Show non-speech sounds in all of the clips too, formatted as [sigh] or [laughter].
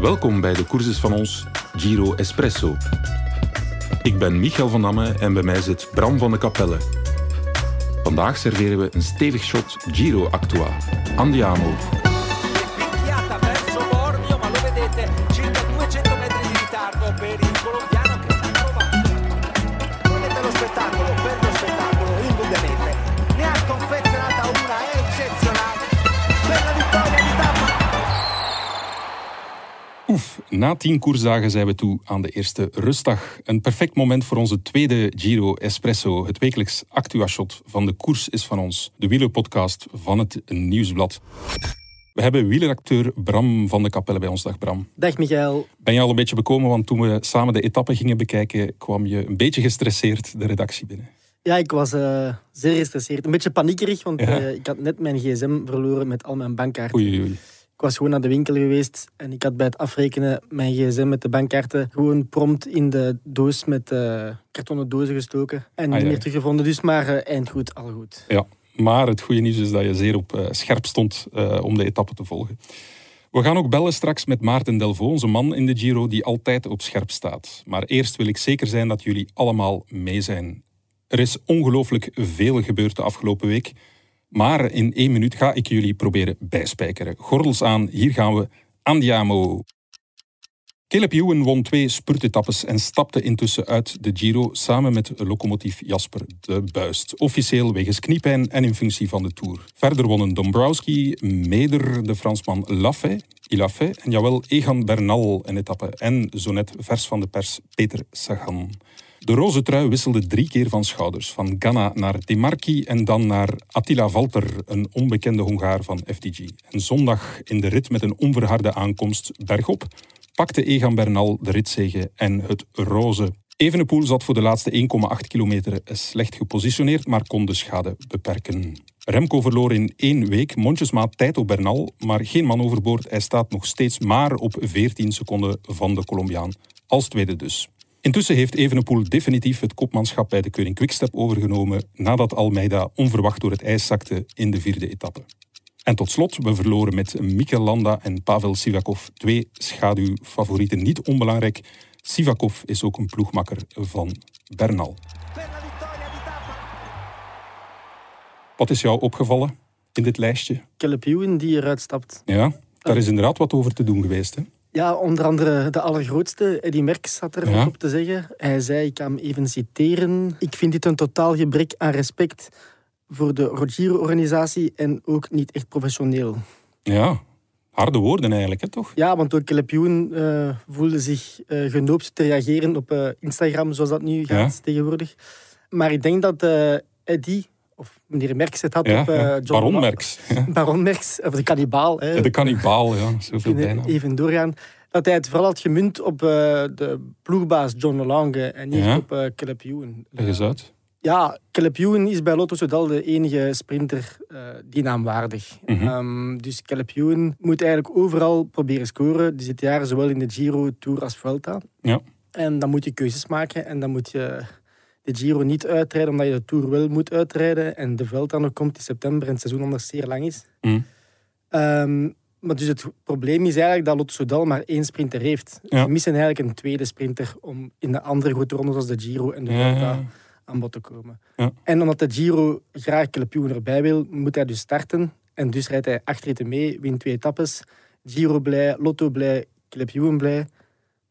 Welkom bij de courses van ons Giro Espresso. Ik ben Michael van Damme en bij mij zit Bram van de Capelle. Vandaag serveren we een stevig shot Giro Actua. Andiamo. Na tien koersdagen zijn we toe aan de eerste rustdag. Een perfect moment voor onze tweede Giro Espresso. Het wekelijks Actua-shot van de Koers is van ons. De wielerpodcast van het Nieuwsblad. We hebben wieleracteur Bram van de Capelle bij ons. Dag Bram. Dag Michael. Ben je al een beetje bekomen, want toen we samen de etappen gingen bekijken, kwam je een beetje gestresseerd de redactie binnen. Ja, ik was eh, zeer gestresseerd. Een beetje paniekerig, want Ja. eh, ik had net mijn gsm verloren met al mijn bankkaarten. Oei, oei. Ik was gewoon naar de winkel geweest en ik had bij het afrekenen mijn gsm met de bankkaarten gewoon prompt in de doos met eh, kartonnen dozen gestoken. En niet Ah, ja. meer teruggevonden. Dus maar eh, eind goed, al goed. Ja, maar het goede nieuws is dat je zeer op eh, scherp stond om de etappe te volgen. We gaan ook bellen straks met Maarten Delvaux, onze man in de Giro die altijd op scherp staat. Maar eerst wil ik zeker zijn dat jullie allemaal mee zijn. Er is ongelooflijk veel gebeurd de afgelopen week. Maar in één minuut ga ik jullie proberen bijspijkeren. Gordels aan, hier gaan we. Andiamo. Caleb Ewan won twee spurtetappes en stapte intussen uit de Giro samen met locomotief Jasper de Buist. Officieel wegens kniepijn en in functie van de Tour. Verder wonnen Dombrowski, Meder, de Fransman Lafay, Ilafay en jawel Egan Bernal een etappe en zo net vers van de pers Peter Sagan. De roze trui wisselde drie keer van schouders. Van Ganna naar Demarki en dan naar Attila Valter, een onbekende Hongaar van FDG. En zondag in de rit met een onverharde aankomst bergop pakte Egan Bernal de ritzege en het roze. Evenepoel zat voor de laatste 1,8 kilometer slecht gepositioneerd, maar kon de schade beperken. Remco verloor in één week mondjesmaat tijd op Bernal, maar geen man overboord. Hij staat nog steeds maar op 14 seconden van de Colombiaan. Als tweede dus. Intussen heeft Evenepoel definitief het kopmanschap bij de Keuring Quickstep overgenomen nadat Almeida onverwacht door het ijs zakte in de vierde etappe. En tot slot, we verloren met Mikel Landa en Pavel Sivakov twee schaduwfavorieten. Niet onbelangrijk, Sivakov is ook een ploegmakker van Bernal. Wat is jou opgevallen in dit lijstje? Caleb Ewan die eruit stapt. Ja, daar is inderdaad wat over te doen geweest. Hè? Ja, onder andere de allergrootste, Eddie Merckx, had er Ja. op te zeggen. Hij zei, ik ga hem even citeren. Ik vind dit een totaal gebrek aan respect voor de Rogiro-organisatie en ook niet echt professioneel. Ja, harde woorden eigenlijk, hè, toch? Ja, want ook Caleb Ewan eh, voelde zich eh, genoopt te reageren op eh, Instagram, zoals dat nu gaat tegenwoordig. Maar ik denk dat Eddie, of meneer Merckx het had Ja, op eh. John Baron Merks. Ja. [laughs] Baron Merckx, of de kannibaal. hè. De kannibaal, ja. Zoveel bijna. even doorgaan. Dat hij het vooral had gemunt op eh, de ploegbaas John Lange en niet Ja. op eh Caleb Ewan. Leg eens uit. Ja, Caleb Ewan is bij Lotto Soudal de enige sprinter die naamwaardig. Ehm, dus Caleb Ewan moet eigenlijk overal proberen scoren. Die zit jaren zowel in de Giro, Tour als Vuelta. Ja. En dan moet je keuzes maken en dan moet je de Giro niet uitrijden omdat je de Tour wel moet uitrijden. En de Vuelta nog komt in september en het seizoen anders zeer lang is. Hm. Ehm, maar dus het probleem is eigenlijk dat Lotto Soudal maar één sprinter heeft. Ja. Ze missen eigenlijk een tweede sprinter om in de andere grote rondes als de Giro en de Vuelta ja. aan bod te komen. Ja. En omdat de Giro graag Ewan erbij wil, moet hij dus starten. En dus rijdt hij acht ritten mee, wint twee etappes. Giro blij, Lotto blij, Ewan blij.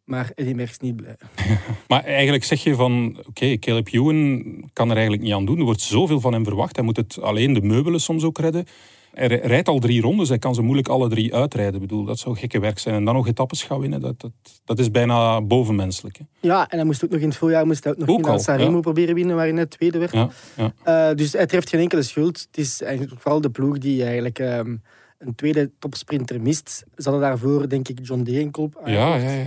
Maar Eddy Merckx niet blij. [laughs] Maar eigenlijk zeg je van, oké, Caleb Ewan kan er eigenlijk niet aan doen. Er wordt zoveel van hem verwacht. Hij moet het alleen de meubelen soms ook redden. Hij ri- rijdt al drie rondes, hij kan ze moeilijk alle drie uitrijden. Ik bedoel, dat zou gekke werk zijn. En dan nog etappes gaan winnen, dat, dat, dat is bijna bovenmenselijk. Hè? Ja, en hij moest ook nog in het voorjaar moest hij ook nog Ook in al, Sanremo ja. proberen winnen, waarin hij tweede werd. Ja, ja. Eh, dus hij treft geen enkele schuld. Het is eigenlijk vooral de ploeg die eigenlijk ehm, een tweede topsprinter mist. Ze hadden daarvoor, denk ik, John Degenkolb Ja, ja, ja.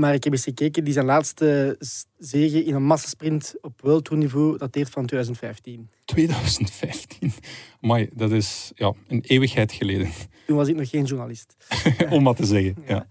Maar ik heb eens gekeken, die zijn laatste zege in een massasprint op World Tour niveau dateert van 2015. 2015. Amai, dat is ja, een eeuwigheid geleden, Toen was ik nog geen journalist. [laughs] om wat te zeggen. Ja.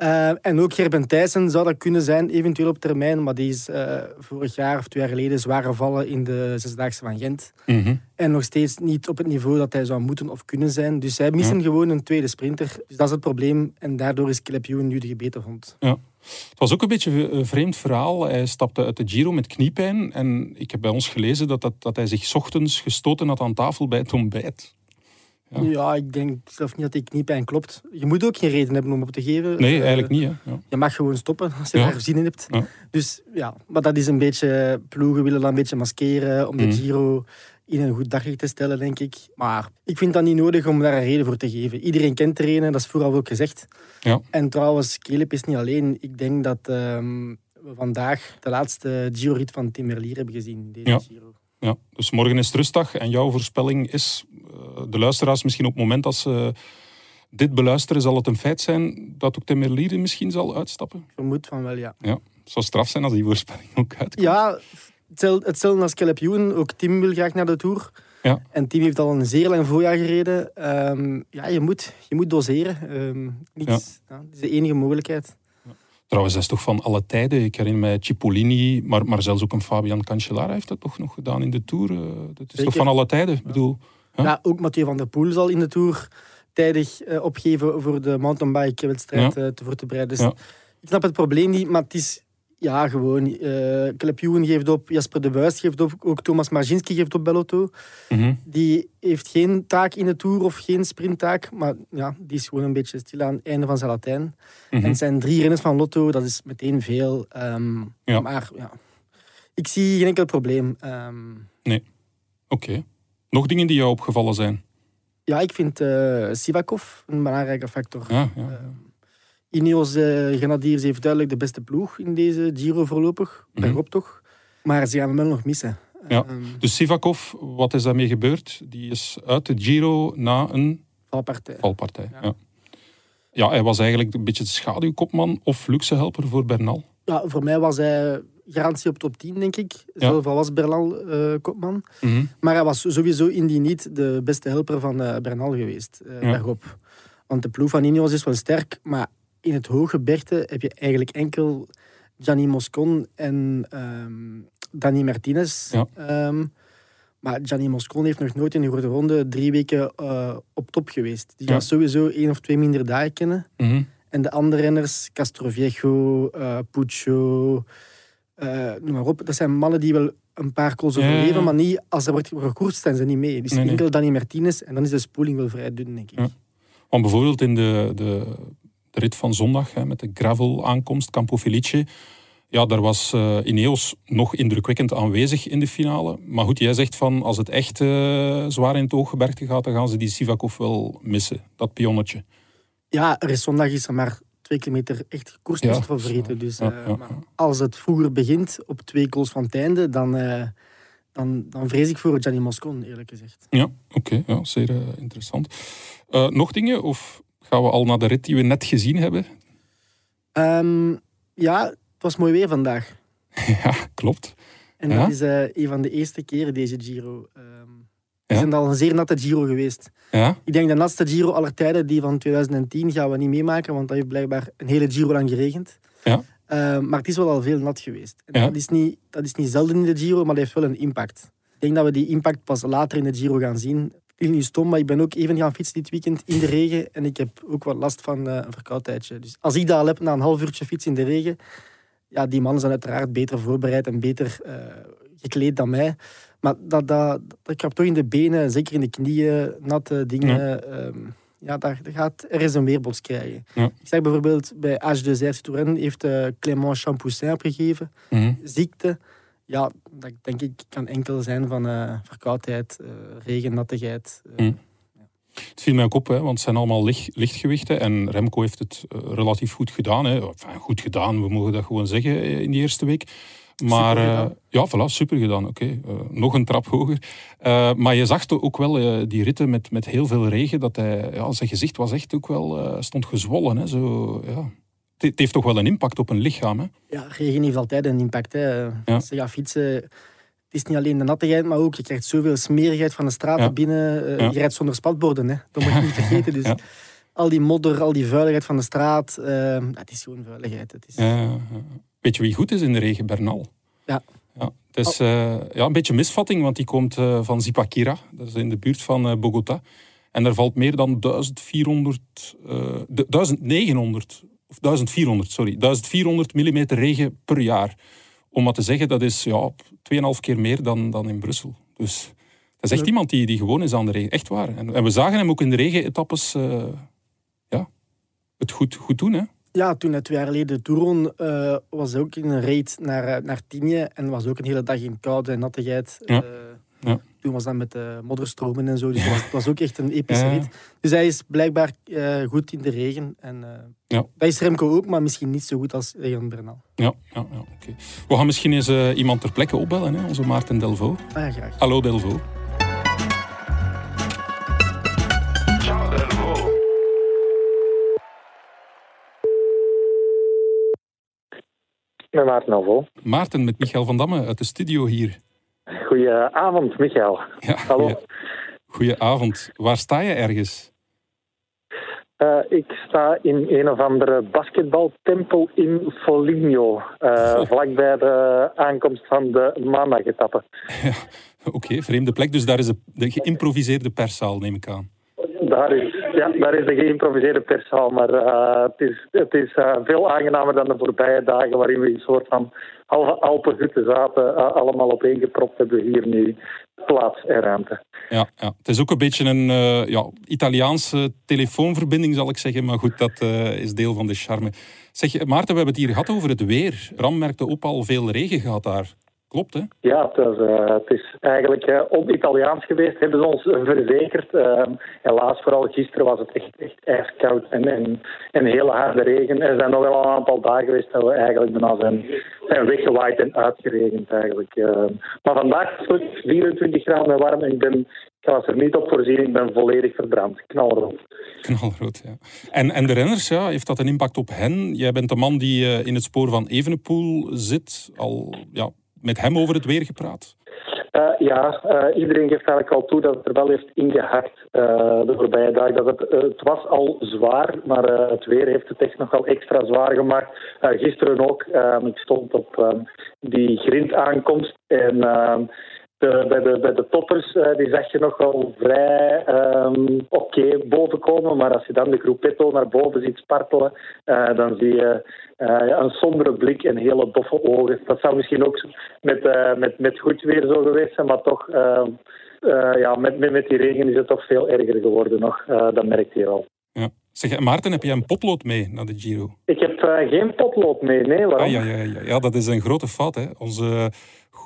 Eh, en ook Gerben Thijssen zou dat kunnen zijn, eventueel op termijn. Maar die is eh, vorig jaar of twee jaar geleden zwaar gevallen in de Zesdaagse van Gent. Mhm. En nog steeds niet op het niveau dat hij zou moeten of kunnen zijn. Dus zij missen gewoon een tweede sprinter. Dus dat is het probleem. En daardoor is Ewan nu de gebeten hond. Ja. Het was ook een beetje een vreemd verhaal. Hij stapte uit de Giro met kniepijn. En ik heb bij ons gelezen dat, dat, dat hij zich 's ochtends gestoten had aan tafel bij het ontbijt. Ja. Ja. ik denk zelf niet dat die kniepijn klopt. Je moet ook geen reden hebben om op te geven. Nee, Eh, eigenlijk niet. Hè? Ja. Je mag gewoon stoppen als je Ja. daar zin in hebt. Dus ja, maar dat is een beetje... Ploegen willen dat een beetje maskeren om de Mhm. Giro in een goed daglicht te stellen, denk ik. Maar ik vind dat niet nodig om daar een reden voor te geven. Iedereen kent reden, dat is vooral ook gezegd. Ja. En trouwens, Caleb is niet alleen. Ik denk dat ehm, we vandaag de laatste Giro-rit van Tim Merlier hebben gezien. Deze Ja. Giro. Ja. Dus morgen is het rustdag. En jouw voorspelling is, de luisteraars misschien op het moment dat ze dit beluisteren, zal het een feit zijn dat ook Tim Merlier misschien zal uitstappen? Vermoed van wel, ja. Ja. Het zou straf zijn als die voorspelling ook uitkomt. Ja, hetzelfde, als Caleb. Ook Tim wil graag naar de Tour. Ja. En Tim heeft al een zeer lang voorjaar gereden. Ehm, ja, je moet, je moet doseren. Ehm niets, ja. dat is de enige mogelijkheid. Trouwens, dat is toch van alle tijden. Ik herinner mij Cipollini, maar, maar zelfs ook een Fabian Cancellara heeft dat toch nog gedaan in de Tour. Eh, Dat is Zeker. toch van alle tijden. Ik bedoel, Ja. Ja. ook Mathieu van der Poel zal in de Tour tijdig eh, opgeven voor de mountainbike-wedstrijd eh, te voor te bereiden. Dus Ja. ik snap het probleem niet, maar het is ja, gewoon... Caleb Ewan geeft op, Jasper de Buis geeft op, ook Thomas Marzinski geeft op Bellotto. mhm. Die heeft geen taak in de Tour of geen sprinttaak, maar ja, die is gewoon een beetje stil aan het einde van zijn Latijn. Mhm. En zijn drie renners van Lotto, dat is meteen veel. Ehm, Ja. Maar ja, ik zie geen enkel probleem. Ehm, Oké. Nog dingen die jou opgevallen zijn? ja, ik vind eh Sivakov een belangrijke factor. Ja, ja. Ehm, Ineos eh, Grenadiers heeft duidelijk de beste ploeg in deze Giro voorlopig. Mhm. Bergop toch. Maar ze gaan hem wel nog missen. Ja. Ehm, Dus Sivakov, wat is daarmee gebeurd? Die is uit de Giro na een valpartij. valpartij. Ja. Ja. Ja. hij was eigenlijk een beetje de schaduwkopman of luxe helper voor Bernal. Ja, voor mij was hij garantie op top 10, denk ik. Ja. Zelf al was Bernal eh, kopman. Mhm. Maar hij was sowieso in die niet de beste helper van eh, Bernal geweest, eh Ja. bergop. Want de ploeg van Ineos is wel sterk, maar in het hoge bergte heb je eigenlijk enkel Gianni Moscon en ehm Dani Martinez. Ja. Ehm, maar Gianni Moscon heeft nog nooit in de grote ronde drie weken op top geweest. Die gaat sowieso één of twee minder dagen kennen. Mhm. En de andere renners, Castroviejo, eh Puccio, eh, noem maar op. Dat zijn mannen die wel een paar calls Ja, ja, overleven, maar niet, als er wordt gekoerst zijn ze niet mee. Dus Nee, nee. enkel Danny Martinez en dan is de spoeling wel vrij dun, denk ik. Ja. Want bijvoorbeeld in de, de, de rit van zondag hè, met de gravel-aankomst, Campo Felice. Ja, daar was eh, Ineos nog indrukwekkend aanwezig in de finale. Maar goed, jij zegt van als het echt eh, zwaar in het ooggebergte gaat, dan gaan ze die Sivakov wel missen, dat pionnetje. Ja, er is zondag is er maar twee kilometer echt gekoerst Ja, favorieten. Dus ja, eh, maar als het vroeger begint, op twee calls van het einde, dan, eh, dan, dan vrees ik voor Gianni Moscon, eerlijk gezegd. Ja, oké, ja, zeer eh, interessant. Nog dingen of gaan we al naar de rit die we net gezien hebben? Ehm, ja, het was mooi weer vandaag. [laughs] ja, klopt. En Ja? dat is een van de eerste keren deze Giro. Ehm Ja? Het is al een zeer natte Giro geweest. Ja, Ik denk de natste Giro aller tijden, die van 2010, gaan we niet meemaken, want dat heeft blijkbaar een hele Giro lang geregend. Ja. Ehm, maar het is wel al veel nat geweest. En Ja. dat, is niet, dat is niet zelden in de Giro, maar dat heeft wel een impact. Ik denk dat we die impact pas later in de Giro gaan zien. klinkt nu stom, maar ik ben ook even gaan fietsen dit weekend in de regen. En ik heb ook wat last van eh, een verkoudheidje. Dus als ik dat al heb na een half uurtje fietsen in de regen, ja, die mannen zijn uiteraard beter voorbereid en beter eh, gekleed dan mij. Maar dat, dat, dat krabt toch in de benen, zeker in de knieën, natte dingen. Ja, ja daar, daar gaat, er is een weerbots krijgen. Ja. Ik zeg bijvoorbeeld bij H2R Citroën heeft eh, Clément Champoussin opgegeven. Mhm. Ziekte. Ja, dat denk ik kan enkel zijn van eh, verkoudheid, eh, regen, nattigheid. Mhm. Het viel mij ook op, hè, want het zijn allemaal licht, lichtgewichten. En Remco heeft het relatief goed gedaan. Hè. Enfin, goed gedaan, we mogen dat gewoon zeggen in die eerste week. Maar eh, ja, voilà, super gedaan. Oké, Eh, nog een trap hoger. Eh, maar je zag ook wel die ritten met, met heel veel regen. Dat hij, ja, zijn gezicht was echt ook wel, stond gezwollen. Hè, zo, ja. het, heeft toch wel een impact op een lichaam. Hè? Ja, regen heeft altijd een impact. Hè. Als je gaat fietsen, het is niet alleen de nattigheid, maar ook je krijgt zoveel smerigheid van de straten Ja. binnen. Ja. Je rijdt zonder spatborden, hè. dat moet je niet [laughs] vergeten. Dus Ja. Al die modder, al die vuiligheid van de straat. eh, het is gewoon vuiligheid. Het is. Weet je wie goed is in de regen? Bernal. Ja. Ja, het is eh, ja, een beetje misvatting, want die komt eh, van Zipaquira. Dat is in de buurt van eh, Bogota. En daar valt meer dan 1400, eh, de- 1900, of 1400, sorry, 1400 mm regen per jaar. Om maar te zeggen, dat is ja, 2,5 keer meer dan, dan in Brussel. Dus dat is echt iemand die, die gewoon is aan de regen. Echt waar. En, en we zagen hem ook in de regenetappes ja, het goed, goed doen. Hè? Ja, toen hij twee jaar geleden de Tour won, eh, was hij ook in een raid naar, eh, naar Tienje. En was ook een hele dag in koude en nattigheid. Ja. Eh, Ja. Toen was dat met de modderstromen en zo. Dus het, was, het was ook echt een epische Ja. rit. Dus hij is blijkbaar goed in de regen. En, Ja. Dat is Remco ook, maar misschien niet zo goed als Egan Bernal. Ja, ja, ja oké. We gaan misschien eens iemand ter plekke opbellen, hè? onze Maarten Delvaux. Ah ja, graag. Hallo Delvaux. Met Maarten Alvo. Maarten met Michael van Damme uit de studio hier. Goedenavond, Michael. Ja, Hallo. goeie- Goedenavond. Waar sta je ergens? Eh, ik sta in een of andere basketbaltempel in Foligno. eh, Goh. vlakbij de aankomst van de maandagetappe. Oké, vreemde plek. Dus daar is de, de geïmproviseerde perszaal, neem ik aan. Daar is, ja, daar is de geïmproviseerde perszaal, maar eh, het is, het is eh, veel aangenamer dan de voorbije dagen waarin we een soort van halve Alpenhutten zaten, eh, allemaal opeengepropt hebben we hier nu plaats en ruimte. Ja, ja. Het is ook een beetje een ja, Italiaanse telefoonverbinding, zal ik zeggen. Maar goed, dat is deel van de charme. Zeg, Maarten, we hebben het hier gehad over het weer. Ram merkte ook al veel regen gehad daar. Klopt, hè? Ja, het is, eh, het is eigenlijk eh, on-Italiaans geweest, hebben ze ons verzekerd. Eh, helaas, vooral gisteren was het echt, echt ijskoud en, en, en hele harde regen. Er zijn nog wel een aantal dagen geweest dat we eigenlijk bijna zijn, zijn weggewaaid en uitgeregend eigenlijk. Maar vandaag is het 24 graden en warm en ik, ben, ik was er niet op voorzien, ik ben volledig verbrand. Knalrood. Knalrood, ja. En, en de renners, ja, heeft dat een impact op hen? Jij bent de man die in het spoor van Evenepoel zit. Al ja, met hem over het weer gepraat. Eh, ja, eh, iedereen geeft eigenlijk al toe dat het er wel heeft ingehakt eh, de voorbije dagen. Dat het, het was al zwaar, maar het weer heeft het echt nogal extra zwaar gemaakt. Gisteren ook. eh, ik stond op eh, die grindaankomst en eh, de, bij, de, bij de toppers eh, die zag je nog wel vrij ehm, oké bovenkomen. Maar als je dan de groepetto naar boven ziet spartelen, eh, dan zie je eh, een sombere blik en hele doffe ogen. Dat zou misschien ook met, eh, met, met goed weer zo geweest zijn, maar toch, eh, eh, ja, met, met, met die regen is het toch veel erger geworden nog. Eh, dat merkt je wel. Ja. Zeg, Maarten, heb jij een potlood mee naar de Giro? Ik heb eh, geen potlood mee, nee, waarom? Ah, ja, ja, ja. ja, dat is een grote fout. Hè. Onze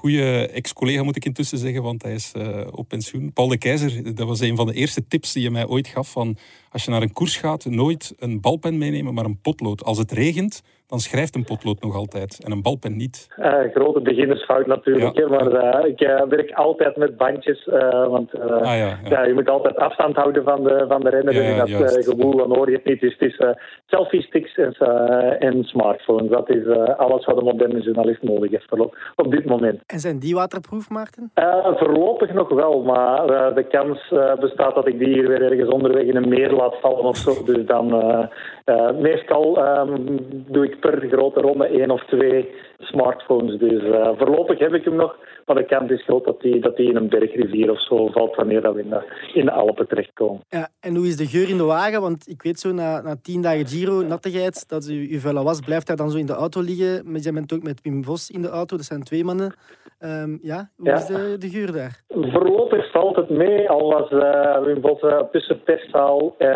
goede ex-collega, moet ik intussen zeggen, want hij is eh, op pensioen. Paul de Keizer, dat was een van de eerste tips die je mij ooit gaf. Van, als je naar een koers gaat, nooit een balpen meenemen, maar een potlood. Als het regent, dan schrijft een potlood nog altijd en een balpen niet. Eh, grote beginnersfout natuurlijk, Ja. hè, maar eh, ik eh, werk altijd met bandjes, eh, want eh, Ah ja, ja. ja, je moet altijd afstand houden van de, van de renner. Ja, en dat juist. gevoel, dan hoor je het niet. Dus het is selfie sticks en, en smartphones. Dat is alles wat een moderne journalist nodig heeft op, op dit moment. En zijn die waterproof, Maarten? Eh, voorlopig nog wel, maar eh, de kans eh, bestaat dat ik die hier weer ergens onderweg in een meer laat vallen of zo. Dus dan, eh, eh, meestal ehm, doe ik per grote ronde één of twee smartphones. Dus eh, voorlopig heb ik hem nog, maar de kans is groot dat die, dat die in een bergrivier of zo valt wanneer dat we in de, in de Alpen terechtkomen. Ja, en hoe is de geur in de wagen? Want ik weet zo, na, na tien dagen Giro, nattigheid, dat u, uw vuile was, blijft daar dan zo in de auto liggen. Maar jij bent ook met Wim Vos in de auto, dat zijn twee mannen. Ehm, ja, hoe Ja. is de, de geur daar? Voorlopig valt het mee, al was eh, Wim Vos eh, tussen perszaal eh,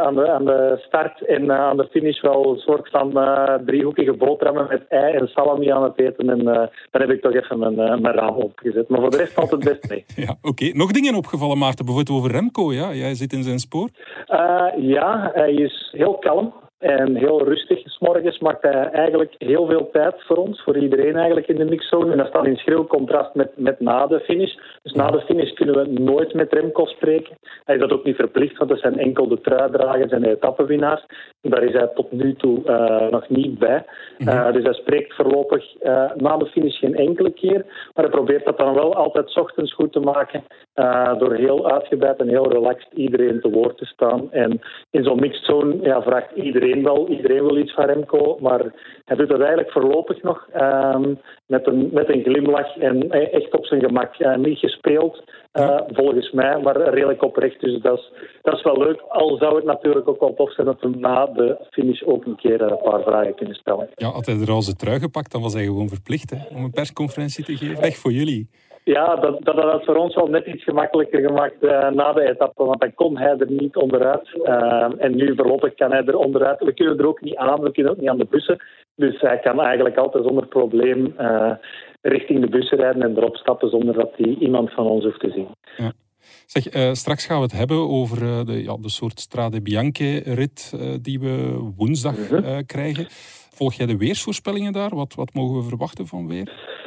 aan, de, aan de start en aan de finish wel een soort van eh, driehoekige boterhammen met ei en salami aan het eten. En dan heb ik toch even mijn, mijn opgezet. Maar voor de rest valt het best mee. [laughs] Ja, oké. Nog dingen opgevallen, Maarten, bijvoorbeeld over Remco. Ja? Jij zit in zijn spoor. Eh, ja, hij is heel kalm en heel rustig. S'morgens maakt hij eigenlijk heel veel tijd voor ons, voor iedereen eigenlijk in de mixzone. En dat staat in schril contrast met, met na de finish. Dus na de finish kunnen we nooit met Remco spreken. Hij is dat ook niet verplicht, want dat zijn enkel de truidragers en de etappenwinnaars. Daar is hij tot nu toe eh, nog niet bij. Eh, dus hij spreekt voorlopig eh, na de finish geen enkele keer. Maar hij probeert dat dan wel altijd 's ochtends goed te maken Uh, door heel uitgebreid en heel relaxed iedereen te woord te staan. En in zo'n mixed zone ja, vraagt iedereen wel, iedereen wil iets van Remco, maar hij doet dat eigenlijk voorlopig nog um, met, een, met een glimlach en echt op zijn gemak. Uh, niet gespeeld, volgens mij, maar redelijk oprecht. Dus dat is, dat is wel leuk. Al zou het natuurlijk ook wel tof zijn dat we na de finish ook een keer een paar vragen kunnen stellen. Ja, had hij de roze trui gepakt, dan was hij gewoon verplicht hè, om een persconferentie te geven. Echt voor jullie. Ja, dat, dat had het voor ons wel net iets gemakkelijker gemaakt uh, na de etappe, want dan kon hij er niet onderuit. Uh, en nu voorlopig kan hij er onderuit. We kunnen er ook niet aan, we kunnen ook niet aan de bussen. Dus hij kan eigenlijk altijd zonder probleem uh, richting de bussen rijden en erop stappen zonder dat hij iemand van ons hoeft te zien. Ja. Zeg, uh, straks gaan we het hebben over uh, de, ja, de soort Strade Bianche-rit uh, die we woensdag -hmm. krijgen. Volg jij de weersvoorspellingen daar? Wat, wat mogen we verwachten van weer?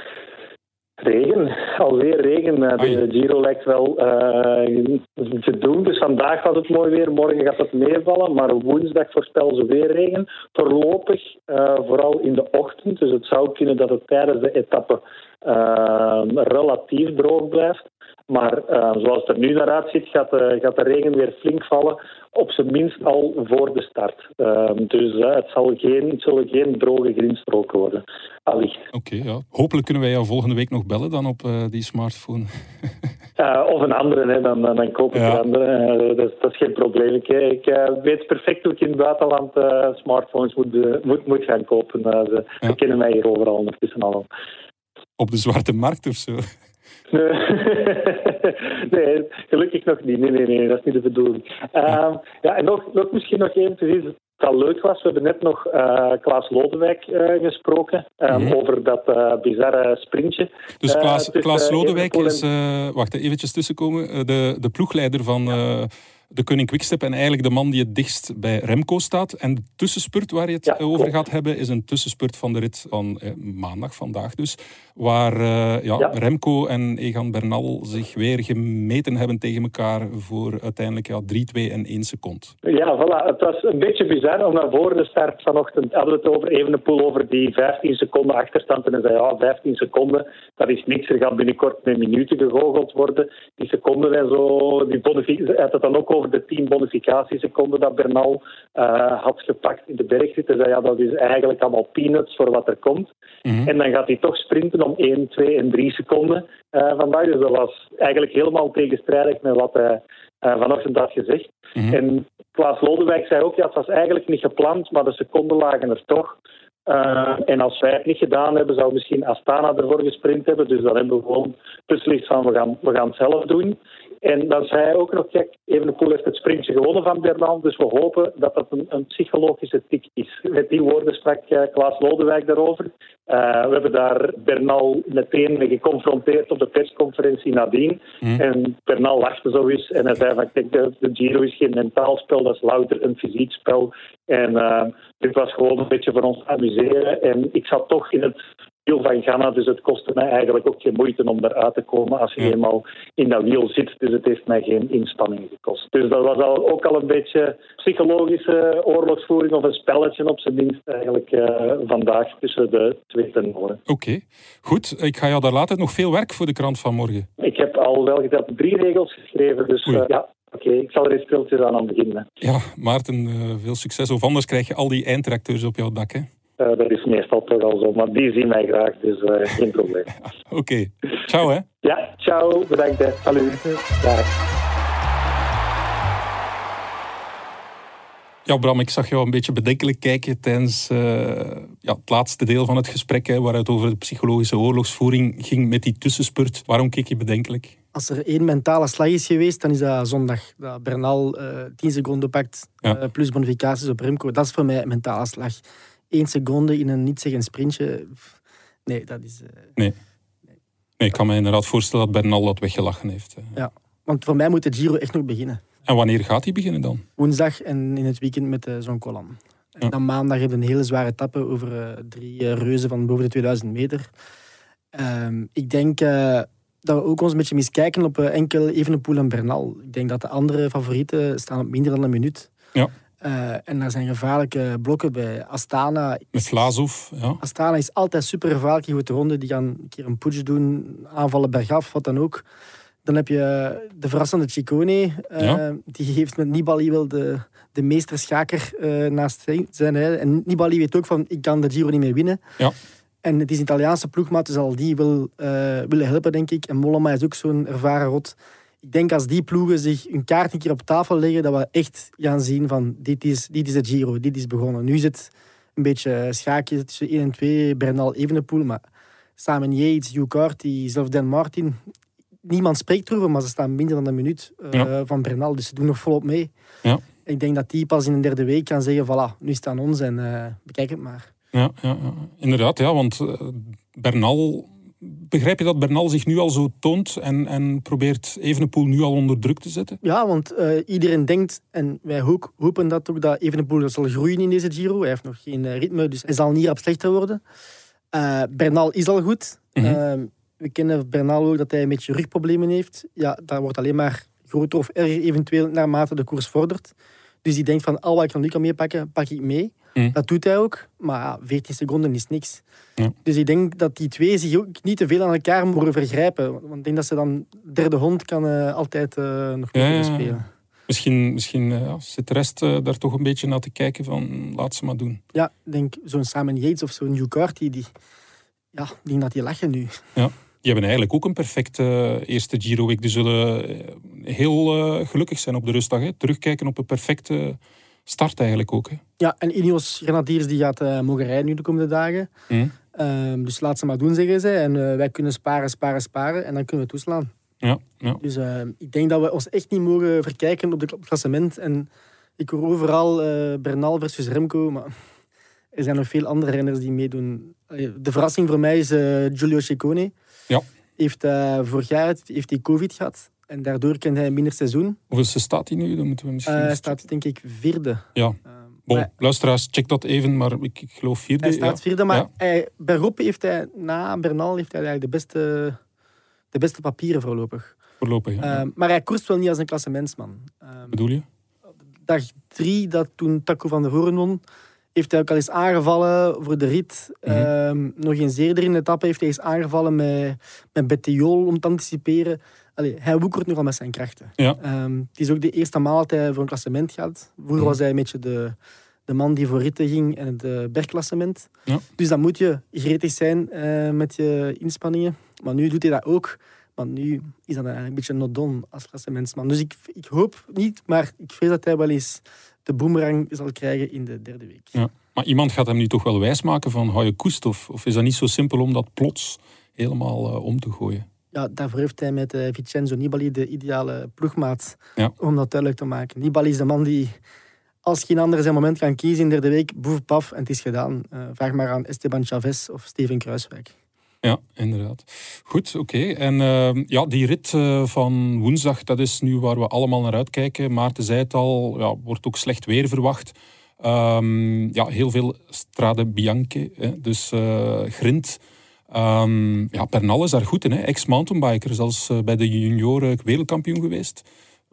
Regen, alweer regen. De Giro lijkt wel uh, te doen. Dus vandaag was het mooi weer, morgen gaat het meevallen. Maar woensdag voorspellen ze weer regen. Voorlopig, uh, vooral in de ochtend. Dus het zou kunnen dat het tijdens de etappe uh, relatief droog blijft. Maar zoals het er nu naar uitziet, gaat de, gaat de regen weer flink vallen. Op zijn minst al voor de start. dus het, zal geen, het zullen geen droge grinstroken worden. Allicht. Oké, okay, ja. Hopelijk kunnen wij jou volgende week nog bellen dan op uh, die smartphone. [laughs] of een andere, hè. Dan, dan koop ik ja. een andere. Dat, dat, is geen probleem. Ik, ik weet perfect hoe ik in het buitenland smartphones moet, moet, moet gaan kopen. ze, ja. ze kennen mij hier overal ondertussen al. Op de zwarte markt of zo? [laughs] nee, gelukkig nog niet. Nee, nee, nee, dat is niet de bedoeling. Uh, ja, en nog, nog misschien nog één precies wat leuk was, we hebben net nog uh, Klaas Lodewijk uh, gesproken um, mm -hmm. over dat uh, bizarre sprintje. Dus Klaas, Klaas Lodewijk is, wacht eventjes tussenkomen, de, de ploegleider van ja de koning Quickstep en eigenlijk de man die het dichtst bij Remco staat. En de tussenspurt waar je het ja, over gaat hebben is een tussenspurt van de rit van eh, maandag, vandaag dus. Waar uh, ja, ja, Remco en Egan Bernal zich weer gemeten hebben tegen elkaar voor uiteindelijk ja, 3, 2 en 1 seconde. Ja, voilà. Het was een beetje bizar, omdat voor de start vanochtend hadden we het over Evenepoel over die 15 seconden achterstand. En hij zei, ja, 15 seconden, dat is niks. Er gaat binnenkort met minuten gegoocheld worden. Die seconden en zo, die bonificatie, had het dan ook over de tien bonificatieseconden dat Bernal uh, had gepakt in de bergrit. Hij zei, ja, dat is eigenlijk allemaal peanuts voor wat er komt. Mm -hmm. En dan gaat hij toch sprinten om 1, 2 en 3 seconden uh, vandaag. Dus dat was eigenlijk helemaal tegenstrijdig met wat hij uh, vanochtend had gezegd. Mm -hmm. En Klaas Lodewijk zei ook, ja, het was eigenlijk niet gepland, maar de seconden lagen er toch. Uh, en als wij het niet gedaan hebben, zou misschien Astana ervoor gesprint hebben. Dus dan hebben we gewoon beslist van we gaan, we gaan het zelf doen. En dan zei hij ook nog, kijk, Evenepoel heeft het sprintje gewonnen van Bernal, dus we hopen dat dat een, een psychologische tik is. Met die woorden sprak uh, Klaas Lodewijk daarover. Uh, we hebben daar Bernal meteen mee geconfronteerd op de persconferentie nadien. Mm. En Bernal lachte zo eens en hij zei van, kijk, de, de, Giro is geen mentaal spel, dat is louter een fysiek spel. En uh, dit was gewoon een beetje voor ons amuseren. En ik zat toch in het wiel van Ghana, dus het kostte mij eigenlijk ook geen moeite om eruit te komen als je ja. eenmaal in dat wiel zit. Dus het heeft mij geen inspanning gekost. Dus dat was al, ook al een beetje psychologische oorlogsvoering of een spelletje op zijn minst eigenlijk uh, vandaag tussen de twee tenoren. Oké, okay. goed. Ik ga jou daar later nog veel werk voor de krant van morgen. Ik heb al wel geteld drie regels geschreven, dus uh, ja, Oké, okay, ik zal er eens stiltjes aan aan beginnen. Ja, Maarten, uh, veel succes. Of anders krijg je al die eindtracteurs op jouw dak, hè? Uh, dat is meestal toch al zo, maar die zien mij graag, dus uh, geen probleem. [laughs] Oké, okay. ciao hè. Ja, ciao, bedankt hè. Salut. Dag. Ja, Bram, ik zag jou een beetje bedenkelijk kijken tijdens uh, ja, het laatste deel van het gesprek, hè, waar het over de psychologische oorlogsvoering ging met die tussenspurt. Waarom keek je bedenkelijk? Als er één mentale slag is geweest, dan is dat zondag. Dat Bernal uh, 10 seconden pakt, ja. uh, plus bonificaties op Remco. Dat is voor mij een mentale slag. Eén seconde in een niet-zeggend sprintje. Nee, dat is... Uh, nee. nee. Ik kan me inderdaad voorstellen dat Bernal dat weggelachen heeft. Ja, want voor mij moet de Giro echt nog beginnen. En wanneer gaat hij beginnen dan? Woensdag en in het weekend met uh, zo'n column. En ja. dan maandag hebben we een hele zware etappe over uh, drie reuzen van boven de 2000 meter. Um, ik denk dat we ook ons een beetje miskijken op enkel Evenepoel en Bernal. Ik denk dat de andere favorieten staan op minder dan een minuut. Ja. En daar zijn gevaarlijke blokken bij. Astana... Met ja. Astana is altijd super gevaarlijk de ronde. Die gaan een keer een push doen, aanvallen bergaf, wat dan ook. Dan heb je de verrassende Ciccone. Uh, Ja. Die heeft met Nibali wel de, de meesterschaker eh, naast zijn-. Hè. En Nibali weet ook van, ik kan de Giro niet meer winnen. Ja. En het is een Italiaanse ploegmaat, dus zal die wil, eh, willen helpen, denk ik. En Mollema is ook zo'n ervaren rot. Ik denk als die ploegen zich een kaart een keer op tafel leggen, dat we echt gaan zien van, dit is, dit is de Giro, dit is begonnen. Nu is het een beetje schaakje tussen 1 en 2, Bernal Evenepoel, maar Simon Yates, Hugh Carty, zelfs Dan Martin. Niemand spreekt erover, maar ze staan minder dan een minuut eh, Ja. van Bernal, dus ze doen nog volop mee. Ja. Ik denk dat die pas in een derde week kan zeggen, voilà, nu is het aan ons en eh, bekijk het maar. Ja, ja, ja. inderdaad, ja, want eh, Bernal... Begrijp je dat Bernal zich nu al zo toont en, en probeert Evenepoel nu al onder druk te zetten? Ja, want eh, iedereen denkt, en wij hopen dat ook, dat Evenepoel zal groeien in deze Giro. Hij heeft nog geen eh, ritme, dus hij zal niet op slechter worden. Eh, Bernal is al goed. Mhm. Eh, we kennen Bernal ook dat hij een beetje rugproblemen heeft. Ja, dat wordt alleen maar groter of erger eventueel naarmate de koers vordert. Dus die denkt van, al wat ik van nu kan meepakken, pak ik mee. Mhm. Dat doet hij ook, maar ja, 14 seconden is niks. Ja. Dus ik denk dat die twee zich ook niet te veel aan elkaar mogen vergrijpen. Want ik denk dat ze dan derde hond kan eh, altijd eh, nog Ja, ja, kunnen ja. spelen. Misschien, misschien eh, ja, zit de rest daar toch een beetje naar te kijken van laat ze maar doen. Ja, ik denk zo'n Simon Yates of zo'n Carty, die, ja, die dat die lachen nu. Die hebben eigenlijk ook een perfecte eerste Giro-week. Die zullen heel gelukkig zijn op de rustdag. Hè. Terugkijken op een perfecte start eigenlijk ook. Hè. Ja, en Ineos Grenadiers die gaat eh, mogen rijden nu de komende dagen. Hm. Ehm, dus laat ze maar doen, zeggen ze. En eh, wij kunnen sparen, sparen, sparen. En dan kunnen we toeslaan. Ja, ja. Dus eh, ik denk dat we ons echt niet mogen verkijken op de- op het klassement. En ik hoor overal eh, Bernal versus Remco. Maar [laughs] er zijn nog veel andere renners die meedoen. De verrassing voor mij is Giulio Ciccone. Ja. Heeft, vorig jaar heeft hij COVID gehad. En daardoor kent hij minder seizoen. Hoeveelste staat hij nu? Dan moeten we misschien Eh, hij eens staat denk ik vierde. Ja, bon, maar luisteraars, check dat even, maar ik, ik geloof vierde. hij staat ja. vierde, maar Ja. hij, bergop heeft hij, na Bernal, heeft hij eigenlijk de beste, de beste papieren voorlopig. Voorlopig, ja. Ehm, maar hij koerst wel niet als een klassementsman. Ehm, bedoel je? dag drie, dat toen Taco van der Hoorn won, heeft hij ook al eens aangevallen voor de rit. Mhm. Ehm, nog eens eerder in de etappe heeft hij eens aangevallen met, met Bettiol om te anticiperen. Allee, hij woekert nogal met zijn krachten. Ja. Ehm, het is ook de eerste maal dat hij voor een klassement gaat. Vroeger Mhm. was hij een beetje de, de man die voor ritten ging en het eh, bergklassement. Ja. Dus dan moet je gretig zijn eh, met je inspanningen. Maar nu doet hij dat ook. Maar nu is dat eigenlijk een beetje not done als klassementsman. Dus ik, ik hoop niet, maar ik vrees dat hij wel eens de boemerang zal krijgen in de derde week. Ja. Maar iemand gaat hem nu toch wel wijsmaken van hou je koest? Of, of is dat niet zo simpel om dat plots helemaal eh, om te gooien? Ja, daarvoor heeft hij met eh, Vincenzo Nibali de ideale ploegmaat Ja. om dat duidelijk te maken. Nibali is de man die, als geen ander zijn moment kan kiezen in de derde week, boef, paf, en het is gedaan. Eh, vraag maar aan Esteban Chavez of Steven Kruiswijk. Ja, inderdaad. Goed, oké. En eh, ja, die rit eh, van woensdag, dat is nu waar we allemaal naar uitkijken. Maarten zei het al, ja, wordt ook slecht weer verwacht. Ehm, ja, heel veel strade bianche, hè, dus grind. Ehm, ja, Bernal is daar goed in, ex-mountainbiker, zelfs eh, bij de junioren wereldkampioen geweest.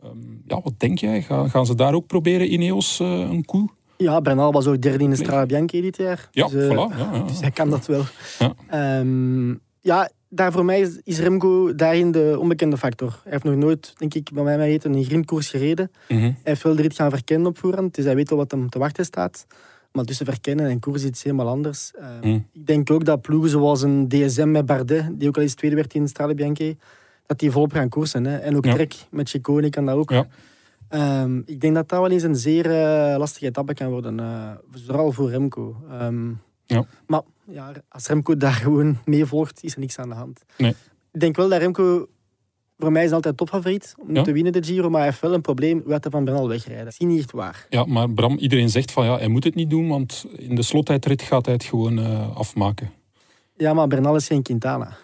Ehm, ja, wat denk jij? Ga- gaan ze daar ook proberen, Ineos, eh, een koe? Ja, Bernal was ook derde in de Strade Bianchi dit jaar. Ja, dus, eh, voilà. Ja, ja. [laughs] dus hij kan dat wel. Ja. Ehm, ja, daar voor mij is, is Remco daarin de onbekende factor. Hij heeft nog nooit, denk ik, bij mij weten, een grindkoers gereden. Mhm. Hij heeft wel de rit gaan verkennen op voorhand, dus hij weet wel wat hem te wachten staat. Maar tussen verkennen en koers is iets helemaal anders. Ehm, Mm. Ik denk ook dat ploegen zoals een DSM met Bardet, die ook al eens tweede werd in Strade Bianchi, dat die volop gaan koersen. Hè. En ook Ja. Trek met Ciccone kan dat ook. Ja. Ehm, ik denk dat dat wel eens een zeer eh, lastige etappe kan worden. eh, vooral voor Remco. Ehm, Ja. Maar ja, als Remco daar gewoon [laughs] mee volgt, is er niks aan de hand. Nee. Ik denk wel dat Remco... Voor mij is hij altijd topfavoriet om Ja. te winnen de Giro, maar hij heeft wel een probleem. Hij van Bernal wegrijden? Dat is niet echt waar. Ja, maar Bram, iedereen zegt van ja, hij moet het niet doen, want in de slottijdrit gaat hij het gewoon eh, afmaken. Ja, maar Bernal is geen Quintana.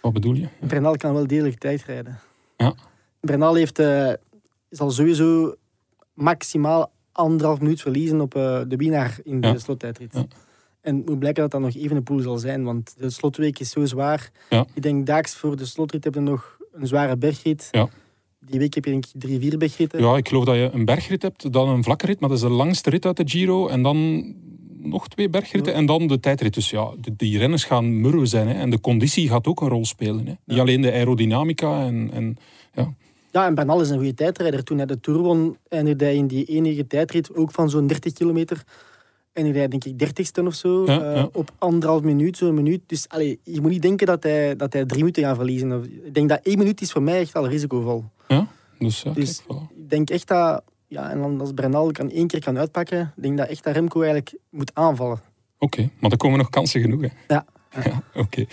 Wat bedoel je? Bernal kan wel degelijk tijd rijden. Ja. Bernal heeft, eh, zal sowieso maximaal anderhalf minuut verliezen op eh, de winnaar in de Ja. slottijdrit. Ja. En het moet blijken dat dat nog even een pool zal zijn, want de slotweek is zo zwaar. Ja. Ik denk daags voor de slotrit heb je nog een zware bergrit. Ja. Die week heb je denk ik drie, vier bergritten. Ja, ik geloof dat je een bergrit hebt, dan een vlakke rit, maar dat is de langste rit uit de Giro. En dan nog twee bergritten Ja. en dan de tijdrit. Dus ja, die renners gaan murwen zijn. Hè. En de conditie gaat ook een rol spelen. Hè. Niet alleen de aerodynamica en, en Ja. Ja, en Bernal is een goede tijdrijder. Toen hij de Tour won, eindigde hij in die enige tijdrit ook van zo'n 30 kilometer. En hij denk ik dertigste of zo, Ja, eh, op anderhalf minuut, zo'n minuut. Dus allee, je moet niet denken dat hij, dat hij drie minuten gaat verliezen. Ik denk dat één minuut is voor mij echt al risicovol. Ja, dus ja, Dus kijk, voilà. ik denk echt dat, ja, en dan als Bernal kan één keer kan uitpakken, ik denk dat echt dat Remco eigenlijk moet aanvallen. Oké, maar er komen nog kansen genoeg. Hè? Ja. [laughs] Ja, Oké.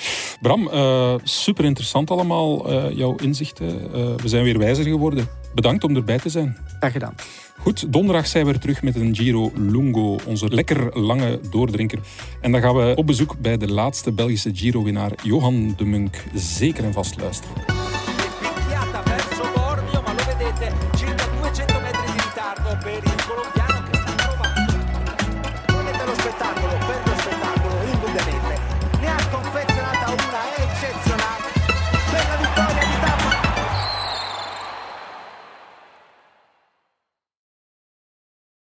Bram, eh, super interessant allemaal, eh, jouw inzichten. We zijn weer wijzer geworden. Bedankt om erbij te zijn. Graag gedaan. Goed, donderdag zijn we er terug met een Giro Lungo, onze lekker lange doordrinker. En dan gaan we op bezoek bij de laatste Belgische Giro-winnaar Johan de Munk. Zeker en vast luisteren.